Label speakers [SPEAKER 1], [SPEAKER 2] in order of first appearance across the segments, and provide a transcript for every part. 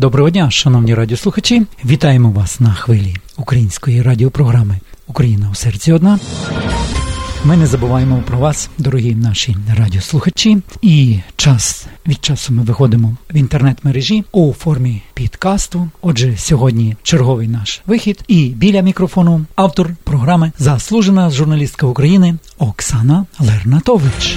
[SPEAKER 1] Доброго дня, шановні радіослухачі. Вітаємо вас на хвилі української радіопрограми Україна у серці одна. Ми не забуваємо про вас, дорогі наші радіослухачі, і час від часу ми виходимо в інтернет-мережі у формі підкасту. Отже, сьогодні черговий наш вихід. І біля мікрофону автор програми заслужена журналістка України Оксана Лернатович.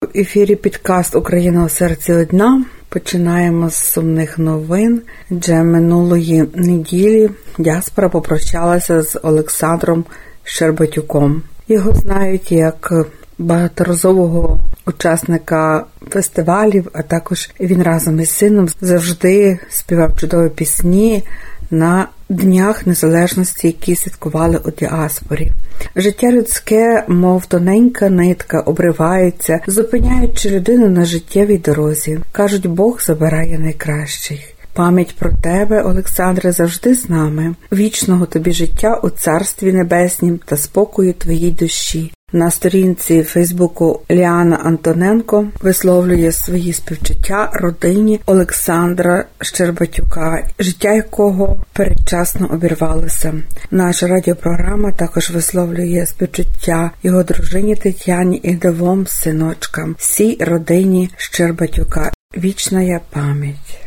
[SPEAKER 2] В ефірі підкаст Україна у серці одна. Починаємо з сумних новин, Вже минулої неділі діаспора попрощалася з Олександром Щербатюком. Його знають як багаторазового учасника фестивалів, а також він разом із сином завжди співав чудові пісні на днях незалежності, які святкували у діаспорі. Життя людське, мов тоненька нитка, обривається, зупиняючи людину на життєвій дорозі. кажуть, Бог забирає найкращих. Пам'ять про тебе, Олександре, завжди з нами, вічного тобі життя у царстві небеснім та спокою твоїй душі. На сторінці Фейсбуку Ліана Антоненко висловлює свої співчуття родині Олександра Щербатюка, життя якого передчасно обірвалося. Наша радіопрограма також висловлює співчуття його дружині Тетяні і двом синочкам, всій родині Щербатюка. Вічна пам'ять.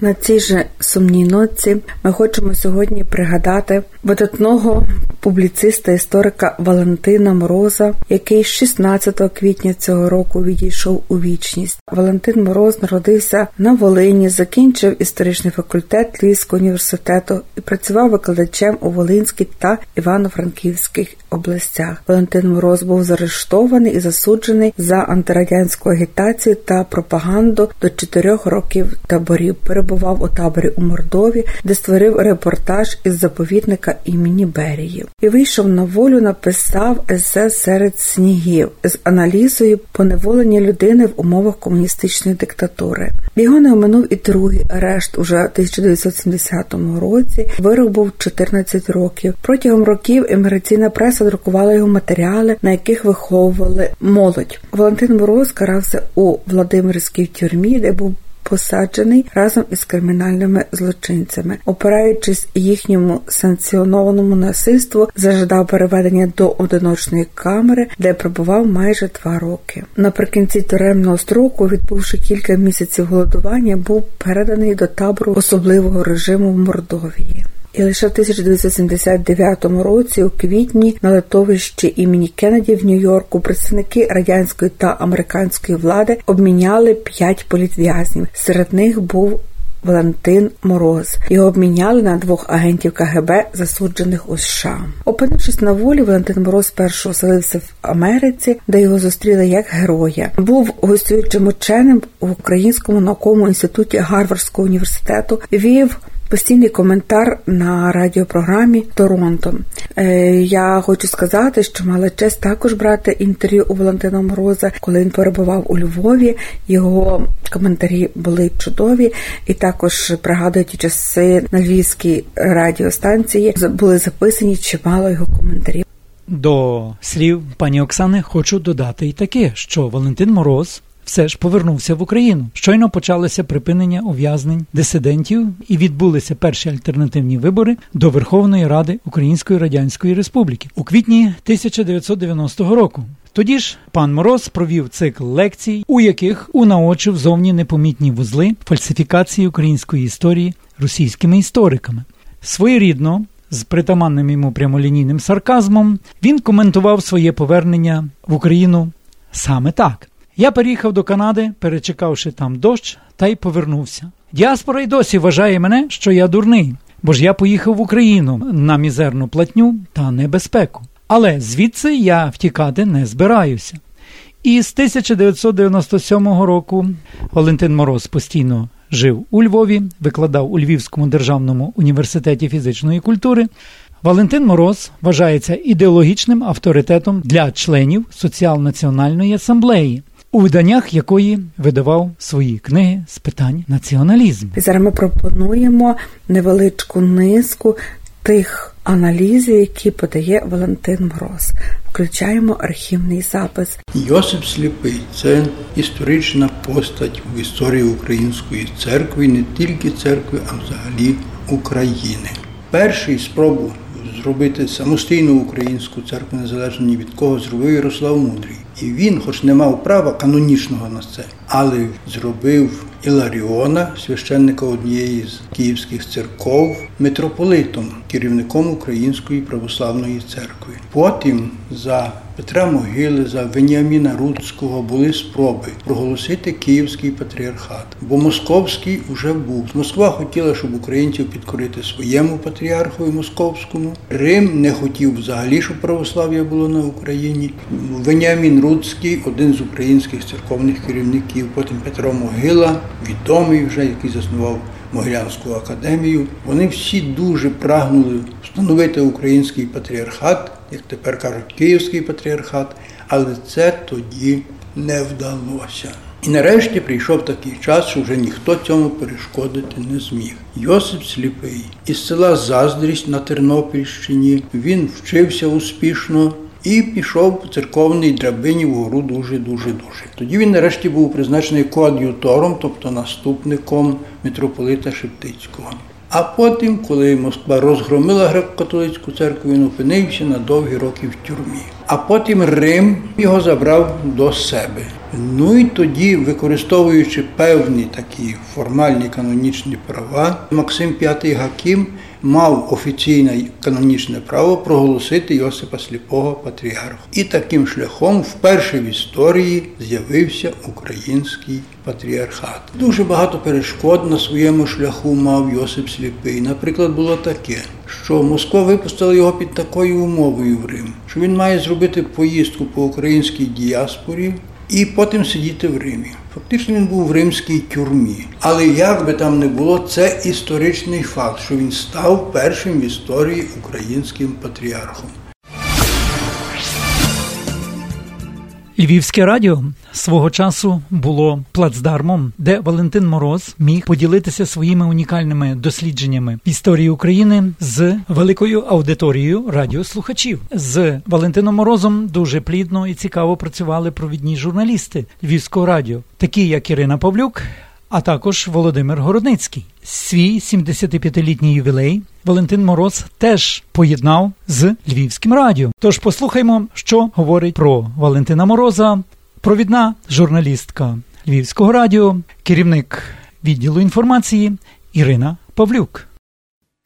[SPEAKER 2] На цій же сумній ноці ми хочемо сьогодні пригадати видатного публіциста історика Валентина Мороза, який 16 квітня цього року відійшов у вічність. Валентин Мороз народився на Волині, закінчив історичний факультет Львівського університету і працював викладачем у Волинській та Івано-Франківських областях. Валентин Мороз був заарештований і засуджений за антирадянську агітацію та пропаганду до чотирьох років таборів перебував у таборі у Мордові, де створив репортаж із заповідника імені Берії. І вийшов на волю, написав есе серед снігів з аналізою поневолення людини в умовах комуністичної диктатури. Його не оминув і другий арешт уже в 1970 році. Вирок був 14 років. Протягом років еміграційна преса друкувала його матеріали, на яких виховували молодь. Валентин Мороз карався у Владимирській тюрмі, де був посаджений разом із кримінальними злочинцями, опираючись їхньому санкціонованому насильству, зажадав переведення до одиночної камери, де пробував майже два роки. Наприкінці тюремного строку, відбувши кілька місяців голодування, був переданий до табору особливого режиму в Мордовії. І лише в 1979 році, у квітні, на литовищі імені Кеннеді в Нью-Йорку представники радянської та американської влади обміняли п'ять політв'язнів. Серед них був Валентин Мороз. Його обміняли на двох агентів КГБ, засуджених у США. Опинившись на волі, Валентин Мороз спершу оселився в Америці, де його зустріли як героя. Був гостюючим ученим в Українському науковому інституті Гарвардського університету. Вів постійний коментар на радіопрограмі Торонто. Е, я хочу сказати, що мала честь також брати інтерв'ю у Валентина Мороза, коли він перебував у Львові. Його коментарі були чудові, і також пригадую ті часи на львівській радіостанції були записані чимало його коментарів.
[SPEAKER 1] До слів пані Оксани хочу додати й таке, що Валентин Мороз все ж повернувся в Україну. Щойно почалося припинення ув'язнень дисидентів і відбулися перші альтернативні вибори до Верховної Ради Української Радянської Республіки у квітні 1990 року. Тоді ж пан Мороз провів цикл лекцій, у яких унаочив зовні непомітні вузли фальсифікації української історії російськими істориками. Своєрідно, з притаманним йому прямолінійним сарказмом, він коментував своє повернення в Україну саме так. Я переїхав до Канади, перечекавши там дощ, та й повернувся. Діаспора й досі вважає мене, що я дурний, бо ж я поїхав в Україну на мізерну платню та небезпеку. Але звідси я втікати не збираюся. І з 1997 року Валентин Мороз постійно жив у Львові, викладав у Львівському державному університеті фізичної культури. Валентин Мороз вважається ідеологічним авторитетом для членів Соціал-національної асамблеї у виданнях якої видавав свої книги з питань націоналізму.
[SPEAKER 2] Зараз ми пропонуємо невеличку низку тих аналізів, які подає Валентин Мороз. Включаємо архівний запис.
[SPEAKER 3] Йосип Сліпий це історична постать в історії української церкви, не тільки церкви, а взагалі України. Перший спробу зробити самостійну українську церкву незалежно ні від кого зробив Ярослав Мудрий. І він, хоч не мав права канонічного на це, але зробив Іларіона, священника однієї з київських церков, митрополитом, керівником Української православної церкви. Потім за Петра Могили, за Веніаміна Руцького були спроби проголосити Київський патріархат, бо Московський вже був. Москва хотіла, щоб українців підкорити своєму патріархові московському. Рим не хотів взагалі, щоб православ'я було на Україні. Веніамін Руцький, один з українських церковних керівників, потім Петро Могила, відомий вже, який заснував. Могилянську академію. Вони всі дуже прагнули встановити український патріархат, як тепер кажуть, Київський патріархат, але це тоді не вдалося. І нарешті прийшов такий час, що вже ніхто цьому перешкодити не зміг. Йосип Сліпий із села Заздрість на Тернопільщині він вчився успішно. І пішов по церковній драбині вгору дуже-дуже дуже. Тоді він нарешті був призначений коад'ютором, тобто наступником митрополита Шептицького. А потім, коли Москва розгромила греко-католицьку церкву, він опинився на довгі роки в тюрмі. А потім Рим його забрав до себе. Ну і тоді, використовуючи певні такі формальні канонічні права, Максим V Гаким мав офіційне канонічне право проголосити Йосипа Сліпого патріархом. І таким шляхом вперше в історії з'явився український патріархат. Дуже багато перешкод на своєму шляху мав Йосип Сліпий. Наприклад, було таке, що Москва випустила його під такою умовою в Рим, що він має зробити поїздку по українській діаспорі і потім сидіти в Римі. Фактично він був в римській тюрмі. Але як би там не було, це історичний факт, що він став першим в історії українським патріархом.
[SPEAKER 1] Львівське радіо свого часу було плацдармом, де Валентин Мороз міг поділитися своїми унікальними дослідженнями історії України з великою аудиторією радіослухачів. З Валентином Морозом дуже плідно і цікаво працювали провідні журналісти Львівського радіо, такі як Ірина Павлюк а також Володимир Городницький. Свій 75-літній ювілей Валентин Мороз теж поєднав з Львівським радіо. Тож послухаймо, що говорить про Валентина Мороза, провідна журналістка Львівського радіо, керівник відділу інформації Ірина Павлюк.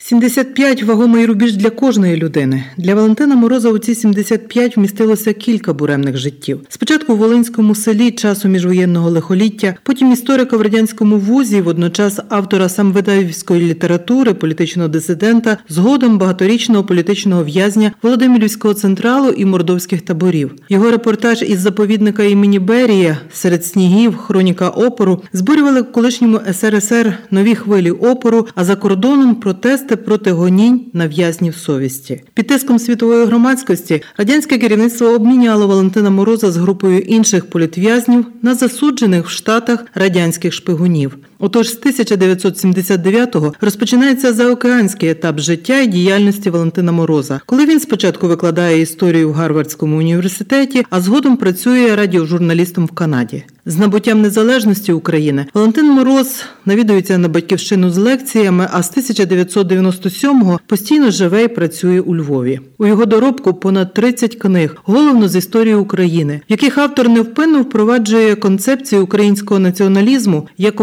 [SPEAKER 4] 75 – вагомий рубіж для кожної людини. Для Валентина Мороза у ці 75 вмістилося кілька буремних життів. Спочатку в Волинському селі часу міжвоєнного лихоліття, потім історика в радянському вузі, водночас автора самвидавівської літератури, політичного дисидента, згодом багаторічного політичного в'язня Володимирівського централу і мордовських таборів. Його репортаж із заповідника імені Берія серед снігів, хроніка опору збурювали в колишньому СРСР нові хвилі опору, а за кордоном протести протести проти гонінь на в'язнів совісті. Під тиском світової громадськості радянське керівництво обміняло Валентина Мороза з групою інших політв'язнів на засуджених в Штатах радянських шпигунів. Отож, з 1979-го розпочинається заокеанський етап життя і діяльності Валентина Мороза, коли він спочатку викладає історію в Гарвардському університеті, а згодом працює радіожурналістом в Канаді. З набуттям незалежності України Валентин Мороз навідується на батьківщину з лекціями, а з 1997-го постійно живе і працює у Львові. У його доробку понад 30 книг, головно з історії України, в яких автор невпинно впроваджує концепцію українського націоналізму як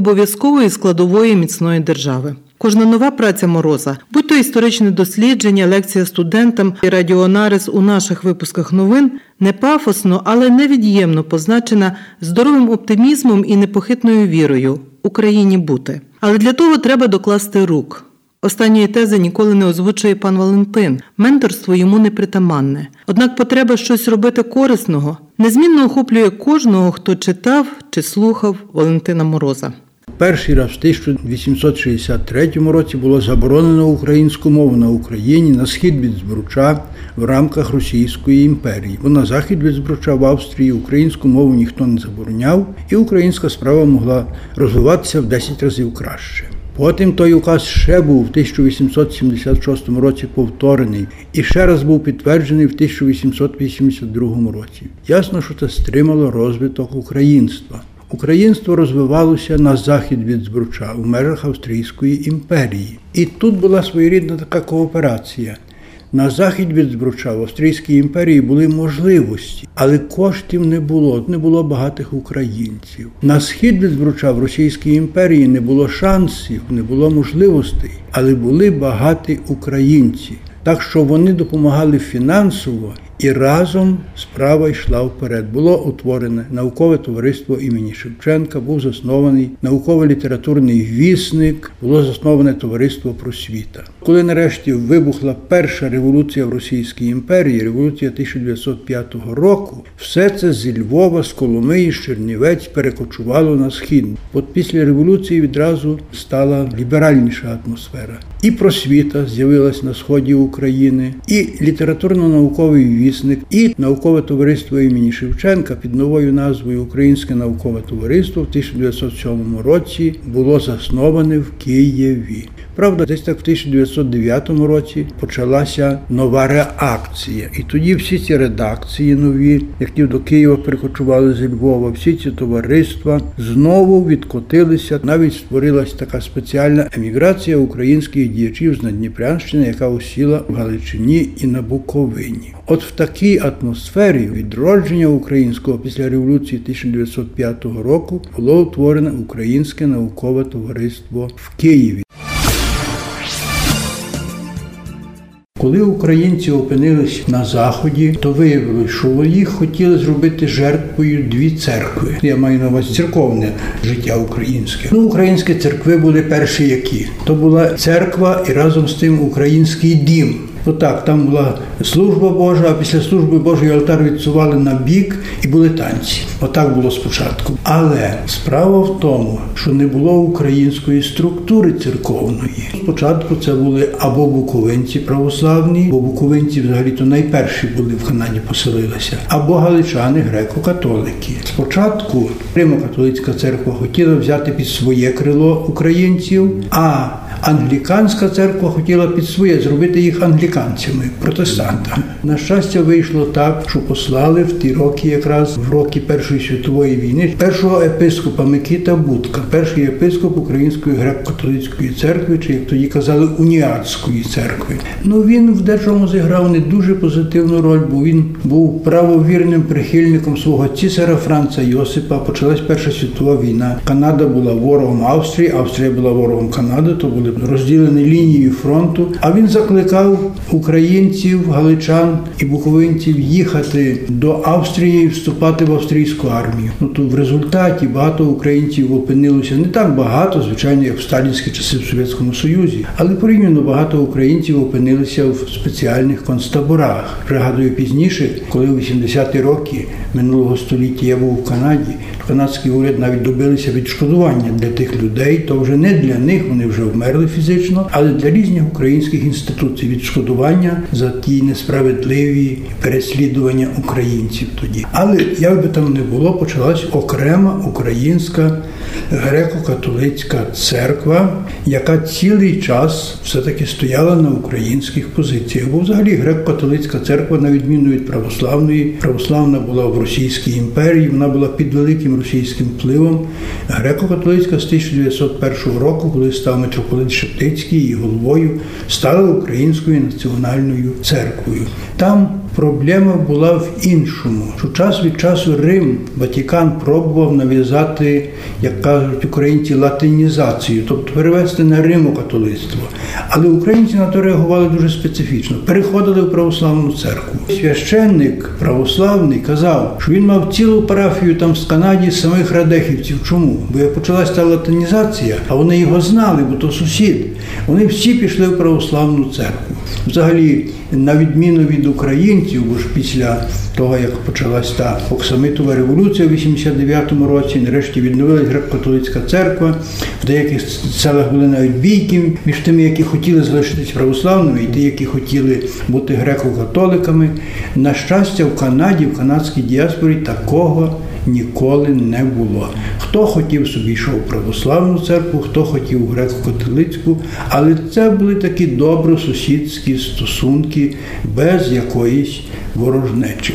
[SPEAKER 4] обов'язкової складової міцної держави. Кожна нова праця мороза, будь то історичне дослідження, лекція студентам і радіоаналіз у наших випусках новин, не пафосно, але невід'ємно позначена здоровим оптимізмом і непохитною вірою Україні бути. Але для того треба докласти рук. Останньої тези ніколи не озвучує пан Валентин. Менторство йому не притаманне. Однак потреба щось робити корисного незмінно охоплює кожного, хто читав чи слухав Валентина Мороза.
[SPEAKER 3] Перший раз в 1863 році було заборонено українську мову на Україні на схід від Збруча в рамках Російської імперії. Бо на захід від Збруча в Австрії українську мову ніхто не забороняв, і українська справа могла розвиватися в 10 разів краще. Потім той указ ще був в 1876 році повторений і ще раз був підтверджений в 1882 році. Ясно, що це стримало розвиток українства. Українство розвивалося на захід від Збруча у межах Австрійської імперії. І тут була своєрідна така кооперація. На захід від Збруча в Австрійській імперії були можливості, але коштів не було, не було багатих українців. На схід від Збруча в Російській імперії не було шансів, не було можливостей, але були багаті українці. Так що вони допомагали фінансово і разом справа йшла вперед. Було утворене наукове товариство імені Шевченка, був заснований науково-літературний вісник, було засноване товариство просвіта. Коли нарешті вибухла перша революція в Російській імперії, революція 1905 року, все це зі Львова, з Коломиї, з Чернівець перекочувало на схід. От після революції відразу стала ліберальніша атмосфера. І просвіта з'явилась на сході України, і літературно-науковий вісник, і наукове товариство імені Шевченка під новою назвою Українське наукове товариство в 1907 році було засноване в Києві. Правда, десь так в 1909 році почалася нова реакція. І тоді всі ці редакції нові, які до Києва перекочували зі Львова, всі ці товариства знову відкотилися. Навіть створилась така спеціальна еміграція українських діячів з Надніпрянщини, яка осіла в Галичині і на Буковині. От в такій атмосфері відродження українського після революції 1905 року було утворене Українське наукове товариство в Києві. Коли українці опинились на заході, то виявилось, що їх хотіли зробити жертвою дві церкви. Я маю на увазі церковне життя українське. Ну, українські церкви були перші які. То була церква і разом з тим український дім. Отак, там була служба Божа, а після служби Божої алтар відсували на бік і були танці. Отак було спочатку. Але справа в тому, що не було української структури церковної. Спочатку це були або буковинці православні, бо буковинці взагалі-то найперші були в Канаді, поселилися, або галичани греко-католики. Спочатку Римо-католицька церква хотіла взяти під своє крило українців, а Англіканська церква хотіла під своє зробити їх англіканцями, протестантами. На щастя, вийшло так, що послали в ті роки, якраз в роки Першої світової війни, першого епископа Микита Будка, перший епископ Української греко-католицької церкви, чи як тоді казали, уніатської церкви. Ну він в дечому зіграв не дуже позитивну роль, бо він був правовірним прихильником свого цісара Франца Йосипа. Почалась Перша світова війна. Канада була ворогом Австрії, Австрія була ворогом Канади, то були розділені лінією фронту. А він закликав українців, галичан і буковинців їхати до Австрії і вступати в австрійську армію. Ну то в результаті багато українців опинилося не так багато, звичайно, як в сталінські часи в Совєтському Союзі, але порівняно багато українців опинилися в спеціальних концтаборах. Пригадую пізніше, коли у 80-ті роки минулого століття я був у Канаді. Канадський уряд навіть добилися відшкодування для тих людей, то вже не для них, вони вже вмерли фізично, але для різних українських інституцій відшкодування за ті несправедливі переслідування українців тоді. Але як би там не було, почалась окрема українська греко-католицька церква, яка цілий час все-таки стояла на українських позиціях. Бо взагалі греко-католицька церква, на відміну від православної, православна була в Російській імперії, вона була під великим російським впливом. Греко-католицька з 1901 року, коли став митрополит Шептицький і головою, стала українською національною церквою. Там Проблема була в іншому, що час від часу Рим, Ватікан пробував нав'язати, як кажуть українці, латинізацію, тобто перевести на Римо-католицтво. Але українці на то реагували дуже специфічно, переходили в православну церкву. Священник православний казав, що він мав цілу парафію там з Канаді самих радехівців. Чому? Бо як почалася та латинізація, а вони його знали, бо то сусід. Вони всі пішли в православну церкву. Взагалі, на відміну від українців, бо ж після того, як почалась та Оксамитова революція в 89-му році, нарешті відновилась греко-католицька церква. В деяких селах були навіть бійки між тими, які хотіли залишитись православними, і ті, які хотіли бути греко-католиками. На щастя, в Канаді, в канадській діаспорі такого ніколи не було. Хто хотів собі йшов в православну церкву, хто хотів греко-католицьку, але це були такі добросусідські стосунки без якоїсь ворожнечі.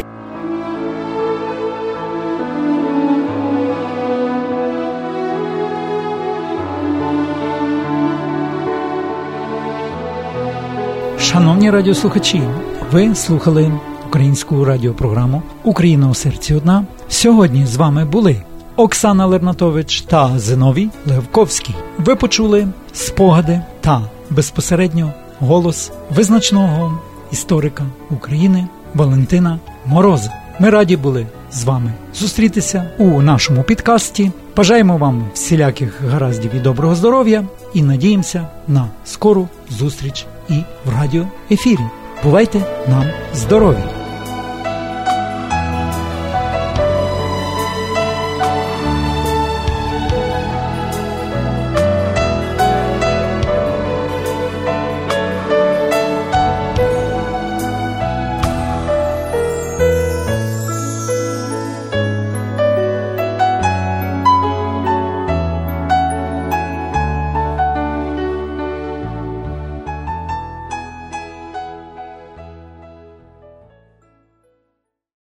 [SPEAKER 1] Шановні радіослухачі, ви слухали українську радіопрограму Україна у серці одна. Сьогодні з вами були Оксана Лернатович та Зиновій Левковський. Ви почули спогади та безпосередньо голос визначного історика України Валентина Мороза. Ми раді були з вами зустрітися у нашому підкасті. Бажаємо вам всіляких гараздів і доброго здоров'я і надіємося на скору зустріч і в радіоефірі. Бувайте нам здорові!